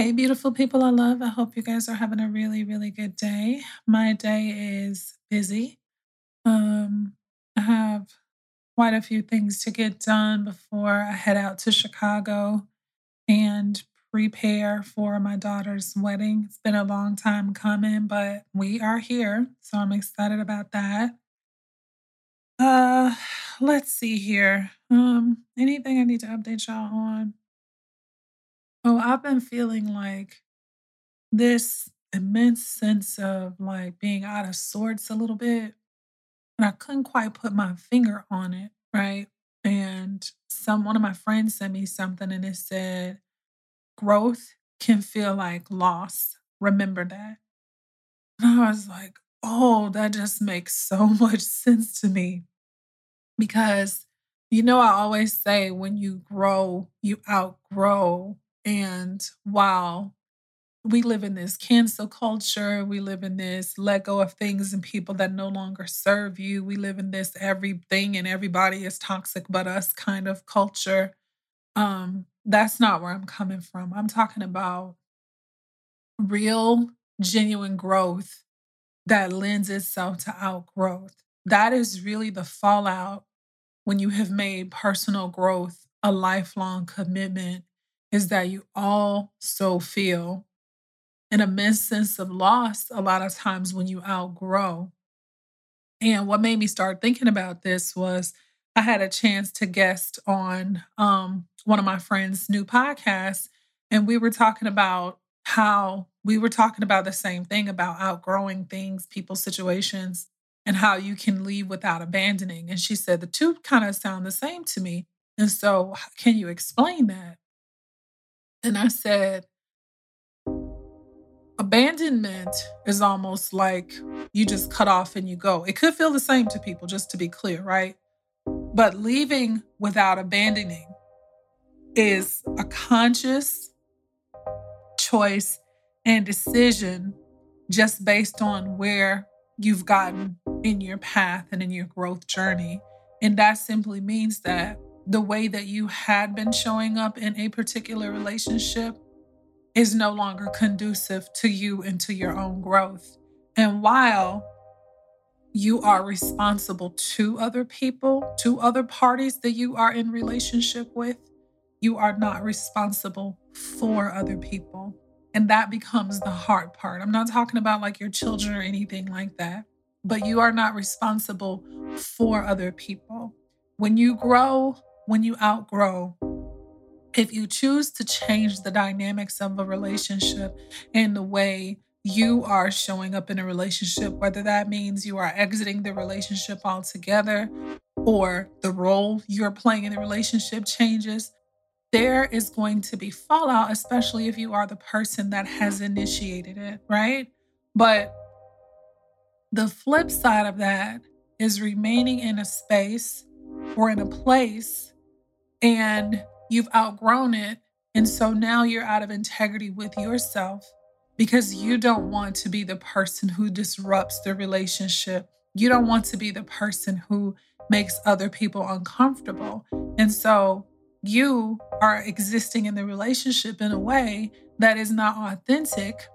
Hey, beautiful people I love. I hope you guys are having a really, really good day. My day is busy. Um, I have quite a few things to get done before I head out to Chicago and prepare for my daughter's wedding. It's been a long time coming, but we are here. So I'm excited about that. Uh let's see here. Um, anything I need to update y'all on? Oh, I've been feeling like this immense sense of like being out of sorts a little bit. And I couldn't quite put my finger on it, right? And some one of my friends sent me something and it said, growth can feel like loss. Remember that. And I was like, oh, that just makes so much sense to me. Because, you know, I always say when you grow, you outgrow and while we live in this cancel culture, we live in this let go of things and people that no longer serve you. We live in this everything and everybody is toxic but us kind of culture. Um, that's not where I'm coming from. I'm talking about real, genuine growth that lends itself to outgrowth. That is really the fallout when you have made personal growth a lifelong commitment is that you also feel an immense sense of loss a lot of times when you outgrow. And what made me start thinking about this was I had a chance to guest on um, one of my friends' new podcasts, and we were talking about how we were talking about the same thing about outgrowing things, people's situations, and how you can leave without abandoning. And she said the two kind of sound the same to me. And so, can you explain that? And I said, abandonment is almost like you just cut off and you go. It could feel the same to people, just to be clear, right? But leaving without abandoning is a conscious choice and decision just based on where you've gotten in your path and in your growth journey. And that simply means that the way that you had been showing up in a particular relationship is no longer conducive to you and to your own growth. And while you are responsible to other people, to other parties that you are in relationship with, you are not responsible for other people. And that becomes the hard part. I'm not talking about like your children or anything like that, but you are not responsible for other people. When you grow, when you outgrow, if you choose to change the dynamics of a relationship and the way you are showing up in a relationship, whether that means you are exiting the relationship altogether or the role you're playing in the relationship changes, there is going to be fallout, especially if you are the person that has initiated it, right? But the flip side of that is remaining in a space or in a place and you've outgrown it. And so now you're out of integrity with yourself because you don't want to be the person who disrupts the relationship. You don't want to be the person who makes other people uncomfortable. And so you are existing in the relationship in a way that is not authentic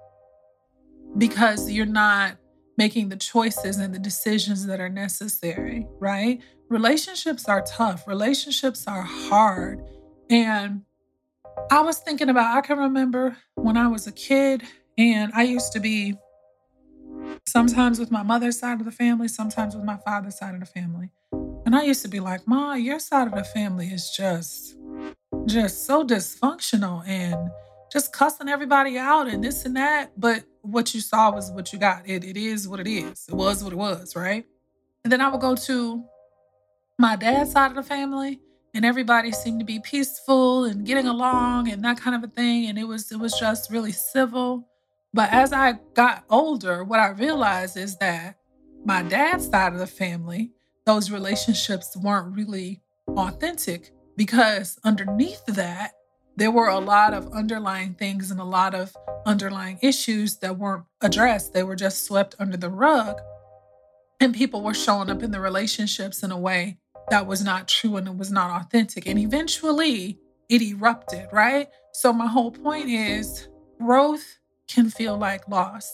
because you're not making the choices and the decisions that are necessary, right? relationships are tough, relationships are hard. And I was thinking about, I can remember when I was a kid, and I used to be sometimes with my mother's side of the family, sometimes with my father's side of the family. And I used to be like, Ma, your side of the family is just, just so dysfunctional and just cussing everybody out and this and that. But what you saw was what you got. It, it is what it is. It was what it was, right? And then I would go to my dad's side of the family and everybody seemed to be peaceful and getting along and that kind of a thing and it was it was just really civil but as i got older what i realized is that my dad's side of the family those relationships weren't really authentic because underneath that there were a lot of underlying things and a lot of underlying issues that weren't addressed they were just swept under the rug and people were showing up in the relationships in a way that was not true and it was not authentic. And eventually it erupted, right? So, my whole point is growth can feel like loss.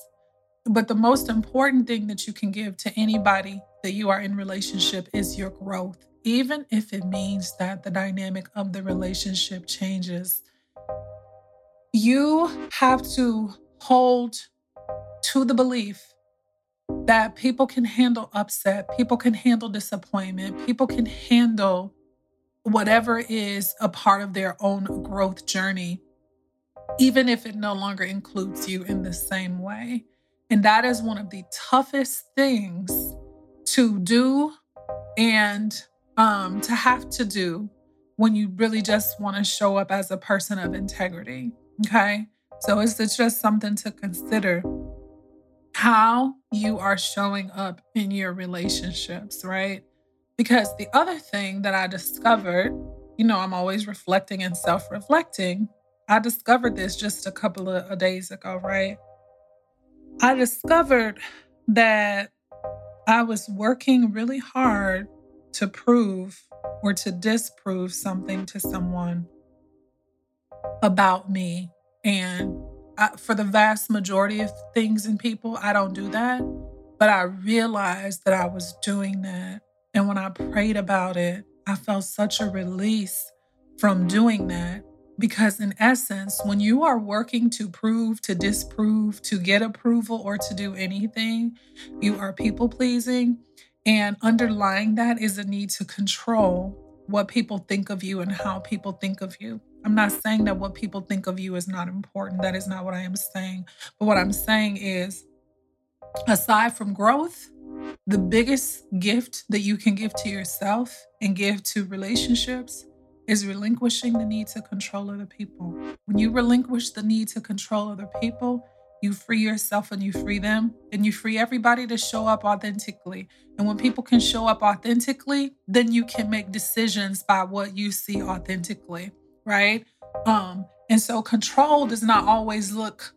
But the most important thing that you can give to anybody that you are in relationship is your growth, even if it means that the dynamic of the relationship changes. You have to hold to the belief that people can handle upset, people can handle disappointment, people can handle whatever is a part of their own growth journey, even if it no longer includes you in the same way. And that is one of the toughest things to do and um, to have to do when you really just want to show up as a person of integrity. Okay. So it's, just something to consider how you are showing up in your relationships, right? Because the other thing that I discovered, you know, I'm always reflecting and self reflecting. I discovered this just a couple of days ago, right? I discovered that I was working really hard to prove or to disprove something to someone about me. And I, for the vast majority of things and people, I don't do that. But I realized that I was doing that. And when I prayed about it, I felt such a release from doing that. Because, in essence, when you are working to prove, to disprove, to get approval, or to do anything, you are people pleasing. And underlying that is a need to control what people think of you and how people think of you. I'm not saying that what people think of you is not important. That is not what I am saying. But what I'm saying is, aside from growth, the biggest gift that you can give to yourself and give to relationships is relinquishing the need to control other people. When you relinquish the need to control other people, you free yourself and you free them, and you free everybody to show up authentically. And when people can show up authentically, then you can make decisions by what you see authentically right? Um, and so control does not always look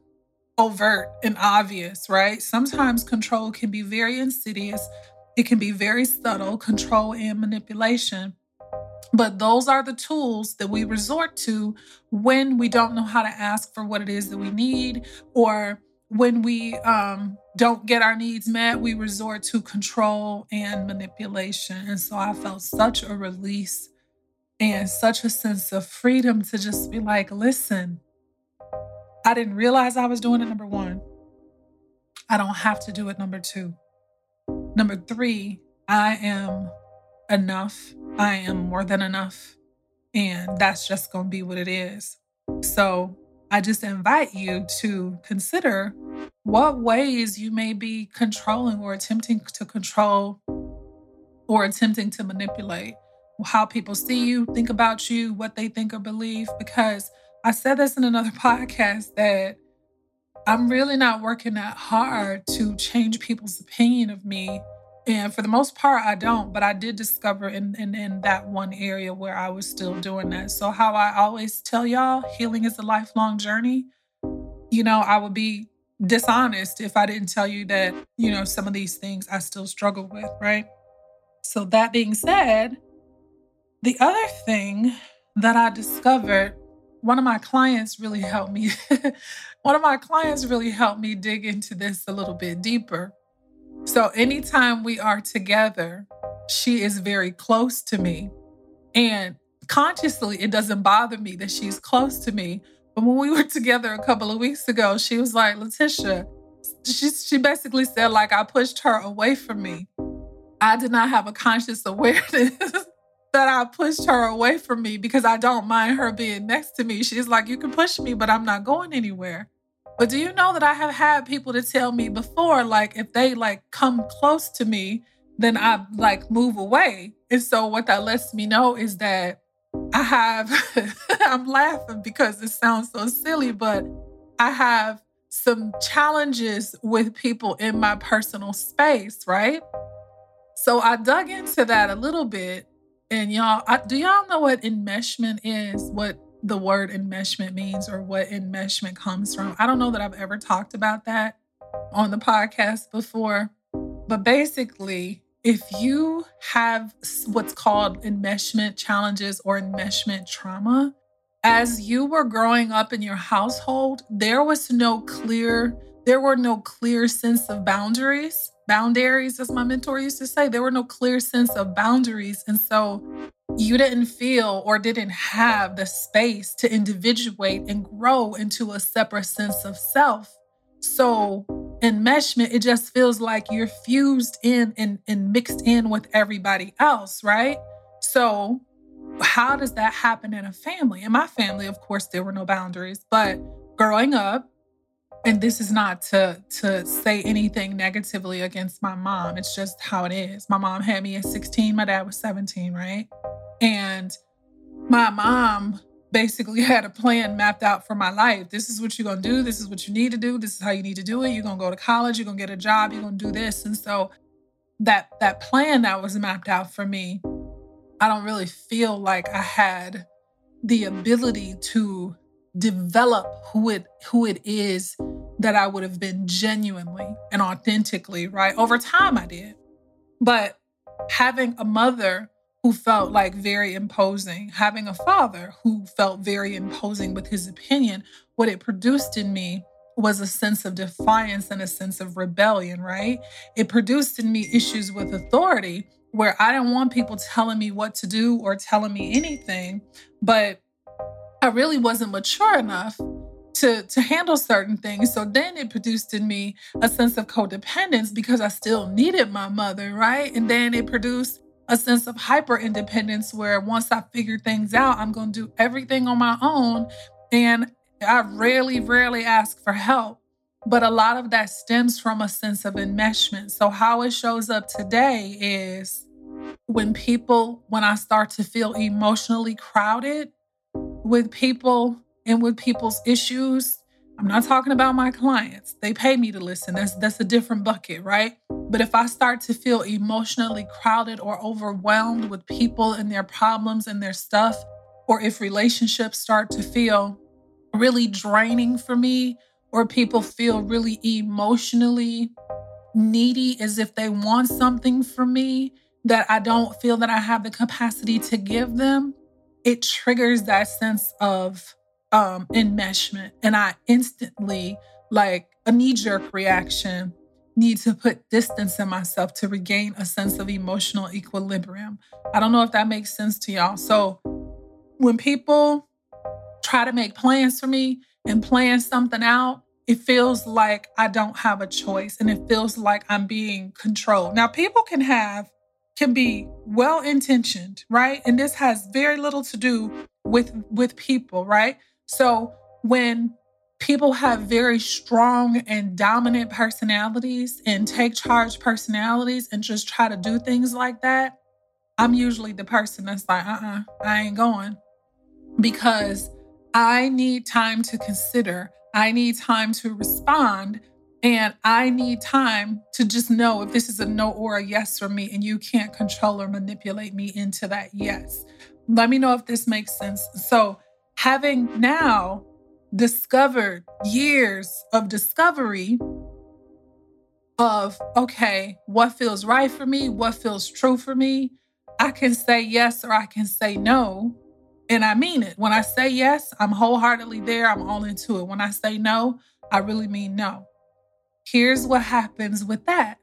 overt and obvious, right? Sometimes control can be very insidious, it can be very subtle, control and manipulation. But those are the tools that we resort to when we don't know how to ask for what it is that we need, or when we um, don't get our needs met, we resort to control and manipulation. And so I felt such a release and such a sense of freedom to just be like, listen, I didn't realize I was doing it, number one. I don't have to do it, number two. Number three, I am enough. I am more than enough. And that's just going to be what it is. So I just invite you to consider what ways you may be controlling or attempting to control or attempting to manipulate how people see you, think about you, what they think or believe. Because I said this in another podcast that I'm really not working that hard to change people's opinion of me. And for the most part, I don't, but I did discover in, in, in that one area where I was still doing that. So, how I always tell y'all, healing is a lifelong journey. You know, I would be dishonest if I didn't tell you that, you know, some of these things I still struggle with, right? So, that being said, the other thing that I discovered, one of my clients really helped me. one of my clients really helped me dig into this a little bit deeper. So, anytime we are together, she is very close to me. And consciously, it doesn't bother me that she's close to me. But when we were together a couple of weeks ago, she was like, Leticia, she, she basically said, like, I pushed her away from me. I did not have a conscious awareness that I pushed her away from me because I don't mind her being next to me. She's like, You can push me, but I'm not going anywhere. But do you know that I have had people to tell me before, like, if they like come close to me, then I like move away. And so what that lets me know is that I have, I'm laughing because it sounds so silly, but I have some challenges with people in my personal space, right? So I dug into that a little bit. And y'all, I, do y'all know what enmeshment is? What the word enmeshment means or what enmeshment comes from? I don't know that I've ever talked about that on the podcast before. But basically, if you have what's called enmeshment challenges or enmeshment trauma, as you were growing up in your household, there was no clear, there were no clear sense of boundaries. Boundaries, as my mentor used to say, there were no clear sense of boundaries. And so you didn't feel or didn't have the space to individuate and grow into a separate sense of self. So enmeshment, it just feels like you're fused in and, and mixed in with everybody else, right? So, how does that happen in a family? In my family, of course, there were no boundaries, but growing up, and this is not to to say anything negatively against my mom. It's just how it is. My mom had me at 16, my dad was 17, right? And my mom basically had a plan mapped out for my life. This is what you're going to do. This is what you need to do. This is how you need to do it. You're going to go to college. You're going to get a job. You're going to do this. And so that that plan that was mapped out for me, I don't really feel like I had the ability to develop who it who it is that I would have been genuinely and authentically, right? Over time I did. But having a mother who felt like very imposing, having a father who felt very imposing with his opinion, what it produced in me was a sense of defiance and a sense of rebellion, right? It produced in me issues with authority where I didn't want people telling me what to do or telling me anything, but I really wasn't mature enough to to handle certain things. So then it produced in me a sense of codependence because I still needed my mother, right? And then it produced a sense of hyper independence where once I figure things out, I'm going to do everything on my own. And I rarely, rarely ask for help. But a lot of that stems from a sense of enmeshment. So, how it shows up today is when people, when I start to feel emotionally crowded with people and with people's issues, I'm not talking about my clients. They pay me to listen. That's that's a different bucket, right? But if I start to feel emotionally crowded or overwhelmed with people and their problems and their stuff, or if relationships start to feel really draining for me, or people feel really emotionally needy as if they want something from me that I don't feel that I have the capacity to give them, it triggers that sense of um, enmeshment. And I instantly, like a knee jerk reaction, need to put distance in myself to regain a sense of emotional equilibrium. I don't know if that makes sense to y'all. So when people try to make plans for me and plan something out, it feels like I don't have a choice and it feels like I'm being controlled. Now, people can have, can be well intentioned, right? And this has very little to do with with people, right? So when people have very strong and dominant personalities and take charge personalities and just try to do things like that, I'm usually the person that's like, uh uh-uh, uh I ain't going because I need time to consider, I need time to respond. And I need time to just know if this is a no or a yes for me, and you can't control or manipulate me into that yes. Let me know if this makes sense. So, having now discovered years of discovery of, okay, what feels right for me, what feels true for me, I can say yes or I can say no. And I mean it. When I say yes, I'm wholeheartedly there, I'm all into it. When I say no, I really mean no. Here's what happens with that.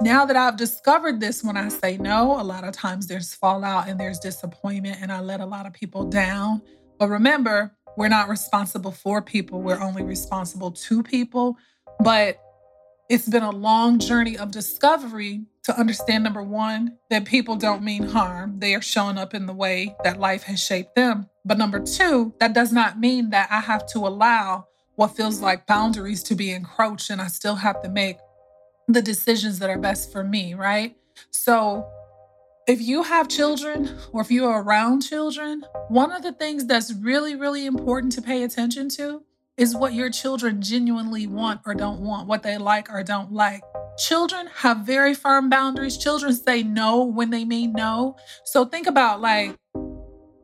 Now that I've discovered this, when I say no, a lot of times there's fallout and there's disappointment, and I let a lot of people down. But remember, we're not responsible for people, we're only responsible to people. But it's been a long journey of discovery to understand number one, that people don't mean harm. They are showing up in the way that life has shaped them. But number two, that does not mean that I have to allow what feels like boundaries to be encroached and I still have to make the decisions that are best for me, right? So, if you have children or if you're around children, one of the things that's really, really important to pay attention to is what your children genuinely want or don't want, what they like or don't like. Children have very firm boundaries. Children say no when they mean no. So think about like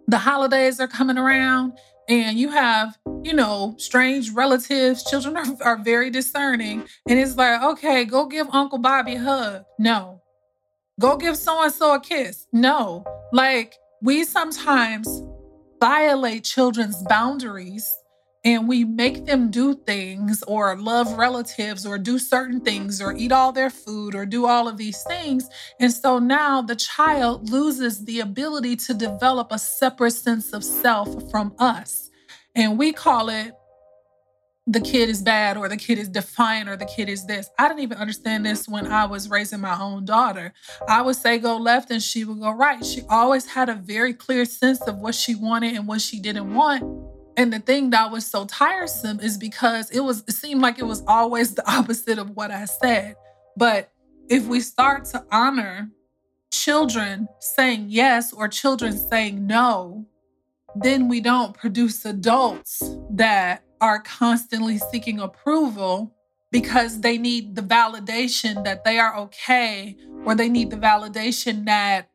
the holidays are coming around and you have, you know, strange relatives. Children are, are very discerning. And it's like, okay, go give Uncle Bobby a hug. No, Go give so and so a kiss. No. Like, we sometimes violate children's boundaries and we make them do things or love relatives or do certain things or eat all their food or do all of these things. And so now the child loses the ability to develop a separate sense of self from us. And we call it the kid is bad or the kid is defiant or the kid is this. I didn't even understand this when I was raising my own daughter. I would say go left and she would go right. She always had a very clear sense of what she wanted and what she didn't want. And the thing that was so tiresome is because it was it seemed like it was always the opposite of what I said. But if we start to honor children saying yes or children saying no, then we don't produce adults that are constantly seeking approval because they need the validation that they are okay, or they need the validation that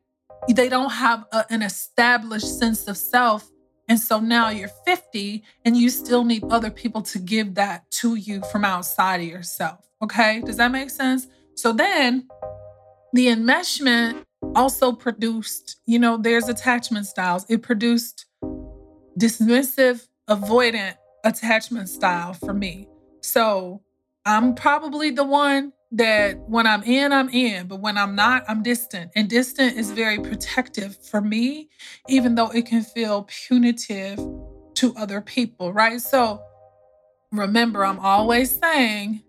they don't have a, an established sense of self. And so now you're 50 and you still need other people to give that to you from outside of yourself. Okay. Does that make sense? So then the enmeshment also produced, you know, there's attachment styles. It produced dismissive, avoidant, attachment style for me. So I'm probably the one that when I'm in, I'm in, but when I'm not, I'm distant. And distant is very protective for me, even though it can feel punitive to other people, right? So remember, I'm always saying,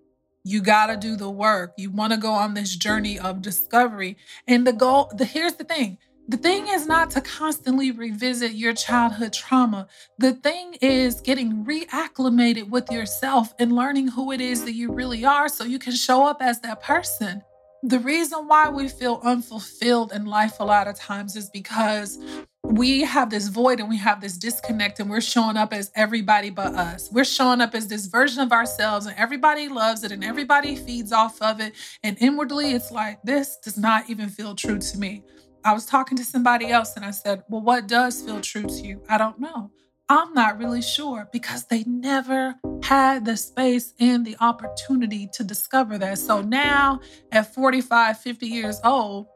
you got to do the work. You want to go on this journey of discovery. And the goal, the here's the thing the thing is not to constantly revisit your childhood trauma. The thing is getting reacclimated with yourself and learning who it is that you really are so you can show up as that person. The reason why we feel unfulfilled in life a lot of times is because we have this void and we have this disconnect and we're showing up as everybody but us. We're showing up as this version of ourselves and everybody loves it and everybody feeds off of it. And inwardly, it's like, this does not even feel true to me. I was talking to somebody else and I said, Well, what does feel true to you? I don't know. I'm not really sure because they never had the space and the opportunity to discover that. So now at 45, 50 years old,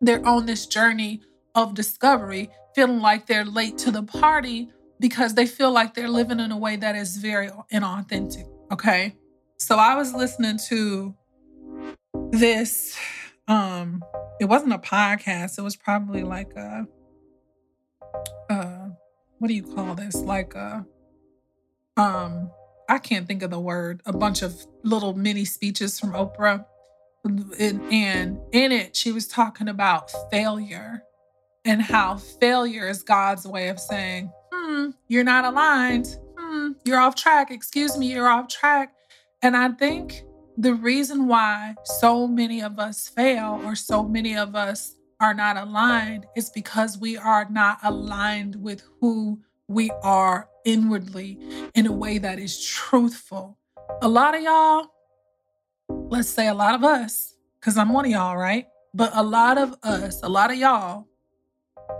they're on this journey of discovery, feeling like they're late to the party because they feel like they're living in a way that is very inauthentic. Okay. So I was listening to this um it wasn't a podcast. It was probably like a, uh, what do you call this? Like a, um, I can't think of the word. A bunch of little mini speeches from Oprah, and, and in it she was talking about failure and how failure is God's way of saying, "Hmm, you're not aligned. Hmm, you're off track. Excuse me, you're off track." And I think the reason why so many of us fail or so many of us are not aligned is because we are not aligned with who we are inwardly in a way that is truthful. A lot of y'all, let's say a lot of us, because I'm one of y'all, right? But a lot of us, a lot of y'all,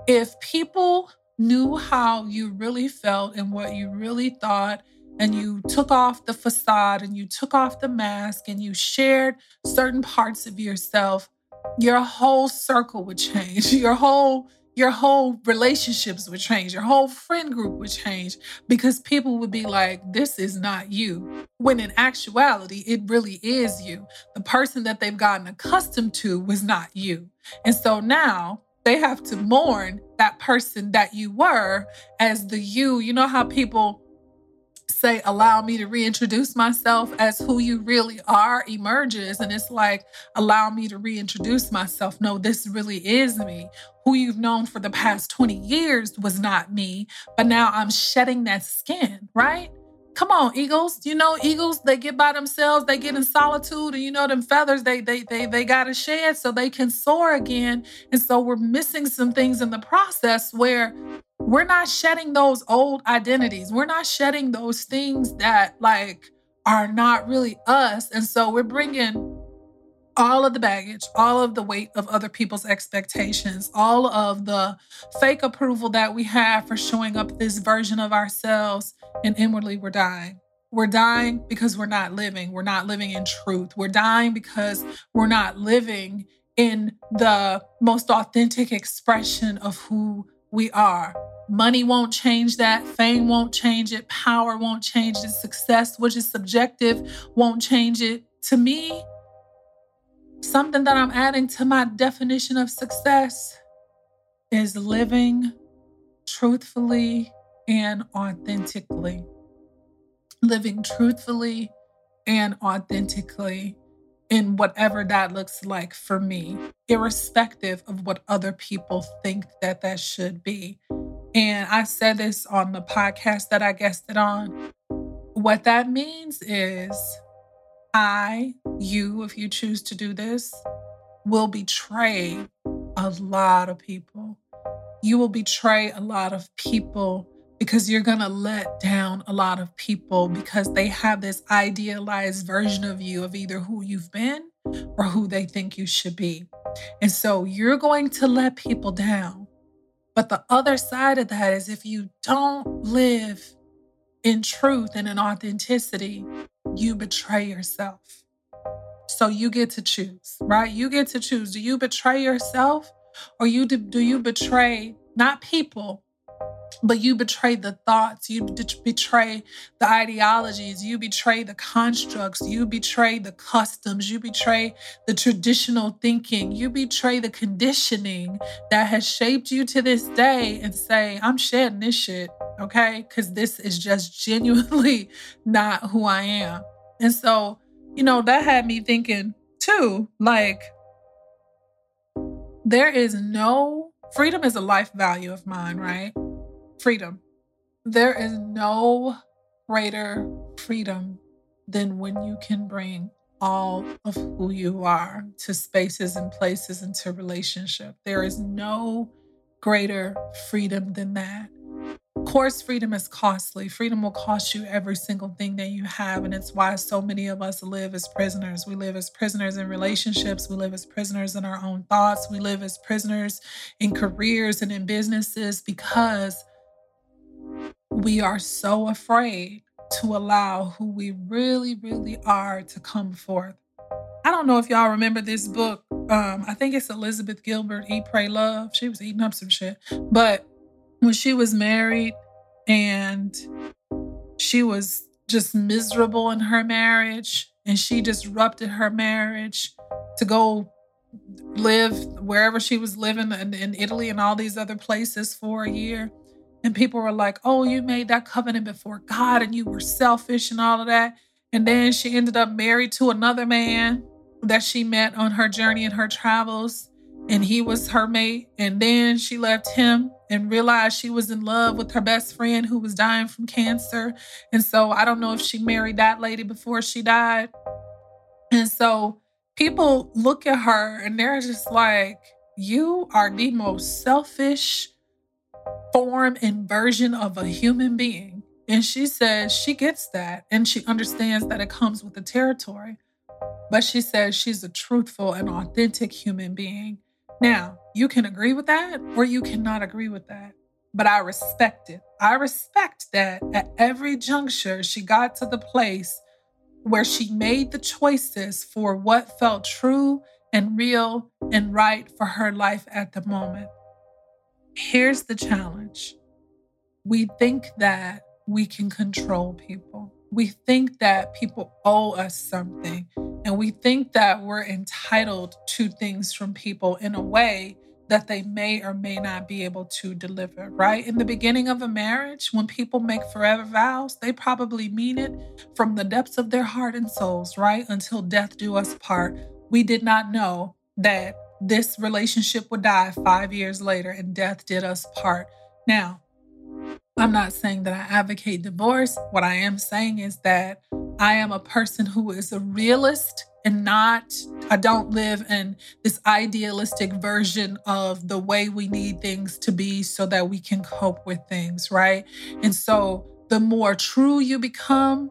if people knew how you really felt and what you really thought and you took off the facade and you took off the mask and you shared certain parts of yourself, your whole circle would change. Your whole your whole relationships would change. Your whole friend group would change because people would be like, this is not you. When in actuality, it really is you. The person that they've gotten accustomed to was not you. And so now they have to mourn that person that you were as the you. You know how people say, allow me to reintroduce myself as who you really are emerges. And it's like, allow me to reintroduce myself. No, this really is me. Who you've known for the past 20 years was not me, but now I'm shedding that skin, right? come on, eagles. You know, eagles, they get by themselves, they get in solitude, and you know, them feathers, they they they they gotta shed so they can soar again. And so we're missing some things in the process where we're not shedding those old identities. We're not shedding those things that like are not really us. And so we're bringing all of the baggage, all of the weight of other people's expectations, all of the fake approval that we have for showing up this version of ourselves, and inwardly we're dying. We're dying because we're not living. We're not living in truth. We're dying because we're not living in the most authentic expression of who we are. Money won't change that. Fame won't change it. Power won't change it. Success, which is subjective, won't change it. To me, Something that I'm adding to my definition of success is living truthfully and authentically. Living truthfully and authentically in whatever that looks like for me, irrespective of what other people think that that should be. And I said this on the podcast that I guested on. What that means is I, you, if you choose to do this, will betray a lot of people. You will betray a lot of people because you're going to let down a lot of people because they have this idealized version of you of either who you've been or who they think you should be. And so you're going to let people down. But the other side of that is if you don't live in truth and in authenticity, you betray yourself. So you get to choose, right? You get to choose. Do you betray yourself or you do, do you betray not people, but you betray the thoughts, you betray the ideologies, you betray the constructs, you betray the customs, you betray the traditional thinking, you betray the conditioning that has shaped you to this day and say, I'm shedding this shit, okay? Because this is just genuinely not who I am. And so, you know, that had me thinking too, like, there is no freedom is a life value of mine, right? Freedom. There is no greater freedom than when you can bring all of who you are to spaces and places and to relationship. There is no greater freedom than that. Of course, freedom is costly. Freedom will cost you every single thing that you have. And it's why so many of us live as prisoners. We live as prisoners in relationships. We live as prisoners in our own thoughts. We live as prisoners in careers and in businesses because we are so afraid to allow who we really, really are to come forth. I don't know if y'all remember this book. Um, I think it's Elizabeth Gilbert, Eat, Pray, Love. She was eating up some shit. But when she was married and she was just miserable in her marriage and she disrupted her marriage to go live wherever she was living in, in Italy and all these other places for a year. And people were like, oh, you made that covenant before God and you were selfish and all of that. And then she ended up married to another man that she met on her journey and her travels. And he was her mate. And then she left him and realized she was in love with her best friend who was dying from cancer. And so I don't know if she married that lady before she died. And so people look at her and they're just like, you are the most selfish, form and version of a human being. And she says she gets that and she understands that it comes with the territory. But she says she's a truthful and authentic human being. Now, you can agree with that or you cannot agree with that. But I respect it. I respect that at every juncture, she got to the place where she made the choices for what felt true and real and right for her life at the moment. Here's the challenge we think that we can control people. We think that people owe us something. And we think that we're entitled to things from people in a way that they may or may not be able to deliver, right? In the beginning of a marriage, when people make forever vows, they probably mean it from the depths of their heart and souls, right? Until death do us part. We did not know that this relationship would die five years later and death did us part. Now, I'm not saying that I advocate divorce. What I am saying is that I am a person who is a realist and not, I don't live in this idealistic version of the way we need things to be so that we can cope with things, right? And so the more true you become,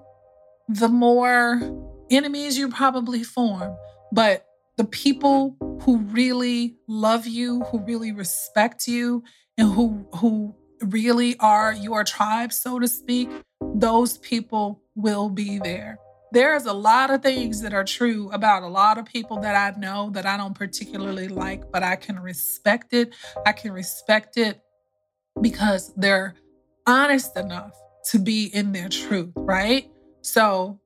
the more enemies you probably form. But the people who really love you, who really respect you, and who who really are your tribe, so to speak, those people will be there. There's a lot of things that are true about a lot of people that I know that I don't particularly like, but I can respect it. I can respect it because they're honest enough to be in their truth, right? So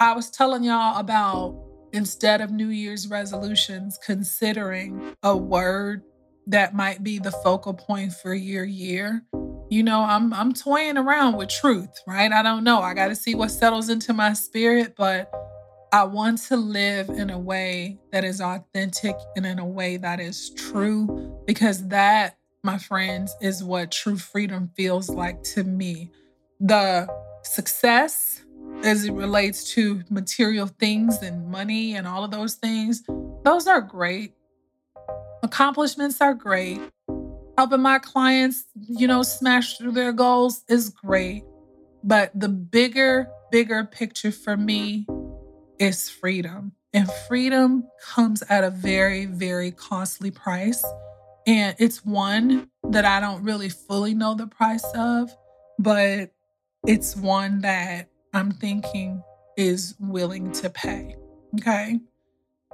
I was telling y'all about instead of New Year's resolutions, considering a word that might be the focal point for your year. You know, I'm I'm toying around with truth, right? I don't know. I got to see what settles into my spirit, but I want to live in a way that is authentic and in a way that is true because that, my friends, is what true freedom feels like to me. The success as it relates to material things and money and all of those things, those are great. Accomplishments are great. Helping my clients, you know, smash through their goals is great. But the bigger, bigger picture for me is freedom. And freedom comes at a very, very costly price. And it's one that I don't really fully know the price of, but it's one that I'm thinking is willing to pay. Okay.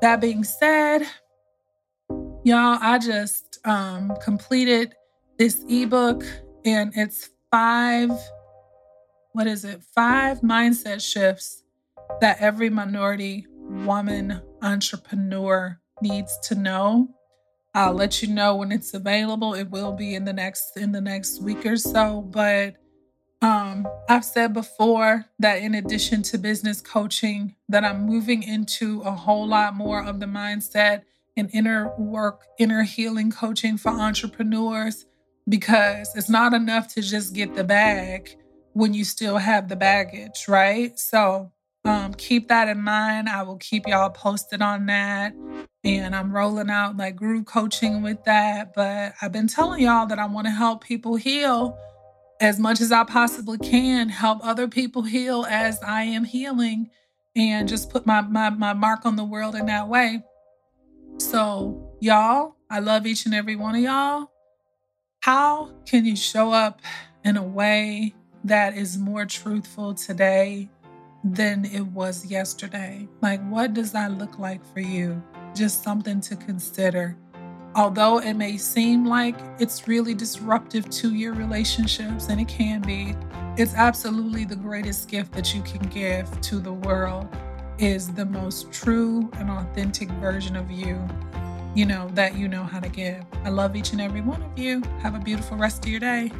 That being said, Y'all, I just um, completed this ebook and it's five, what is it? Five mindset shifts that every minority woman entrepreneur needs to know. I'll let you know when it's available. It will be in the next in the next week or so, but um, I've said before that in addition to business coaching, that I'm moving into a whole lot more of the mindset and inner work, inner healing coaching for entrepreneurs because it's not enough to just get the bag when you still have the baggage, right? So um, keep that in mind. I will keep y'all posted on that. And I'm rolling out like group coaching with that. But I've been telling y'all that I want to help people heal as much as I possibly can, help other people heal as I am healing, and just put my, my, my mark on the world in that way. So, y'all, I love each and every one of y'all. How can you show up in a way that is more truthful today than it was yesterday? Like, what does that look like for you? Just something to consider. Although it may seem like it's really disruptive to your relationships, and it can be, it's absolutely the greatest gift that you can give to the world is the most true and authentic version of you, you know, that you know how to give. I love each and every one of you. Have a beautiful rest of your day.